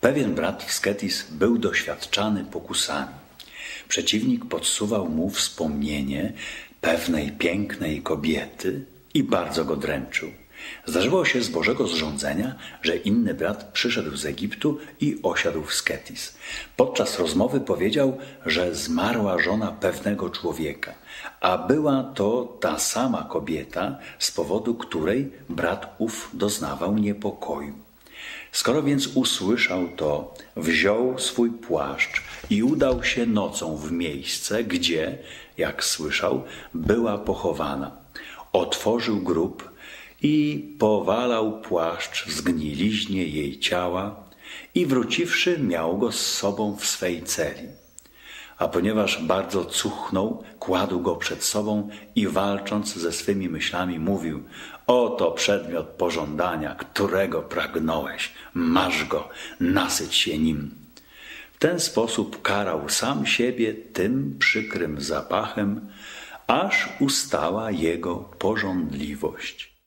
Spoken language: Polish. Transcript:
Pewien brat Sketis był doświadczany pokusami. Przeciwnik podsuwał mu wspomnienie pewnej pięknej kobiety i bardzo go dręczył. Zdarzyło się z Bożego zrządzenia, że inny brat przyszedł z Egiptu i osiadł w Sketis. Podczas rozmowy powiedział, że zmarła żona pewnego człowieka, a była to ta sama kobieta, z powodu której brat ów doznawał niepokoju. Skoro więc usłyszał to, wziął swój płaszcz i udał się nocą w miejsce, gdzie, jak słyszał, była pochowana. Otworzył grób i powalał płaszcz w zgniliźnie jej ciała i wróciwszy miał go z sobą w swej celi. A ponieważ bardzo cuchnął, kładł go przed sobą i walcząc ze swymi myślami mówił Oto przedmiot pożądania, którego pragnąłeś, masz go, nasyć się nim. W ten sposób karał sam siebie tym przykrym zapachem, aż ustała jego pożądliwość.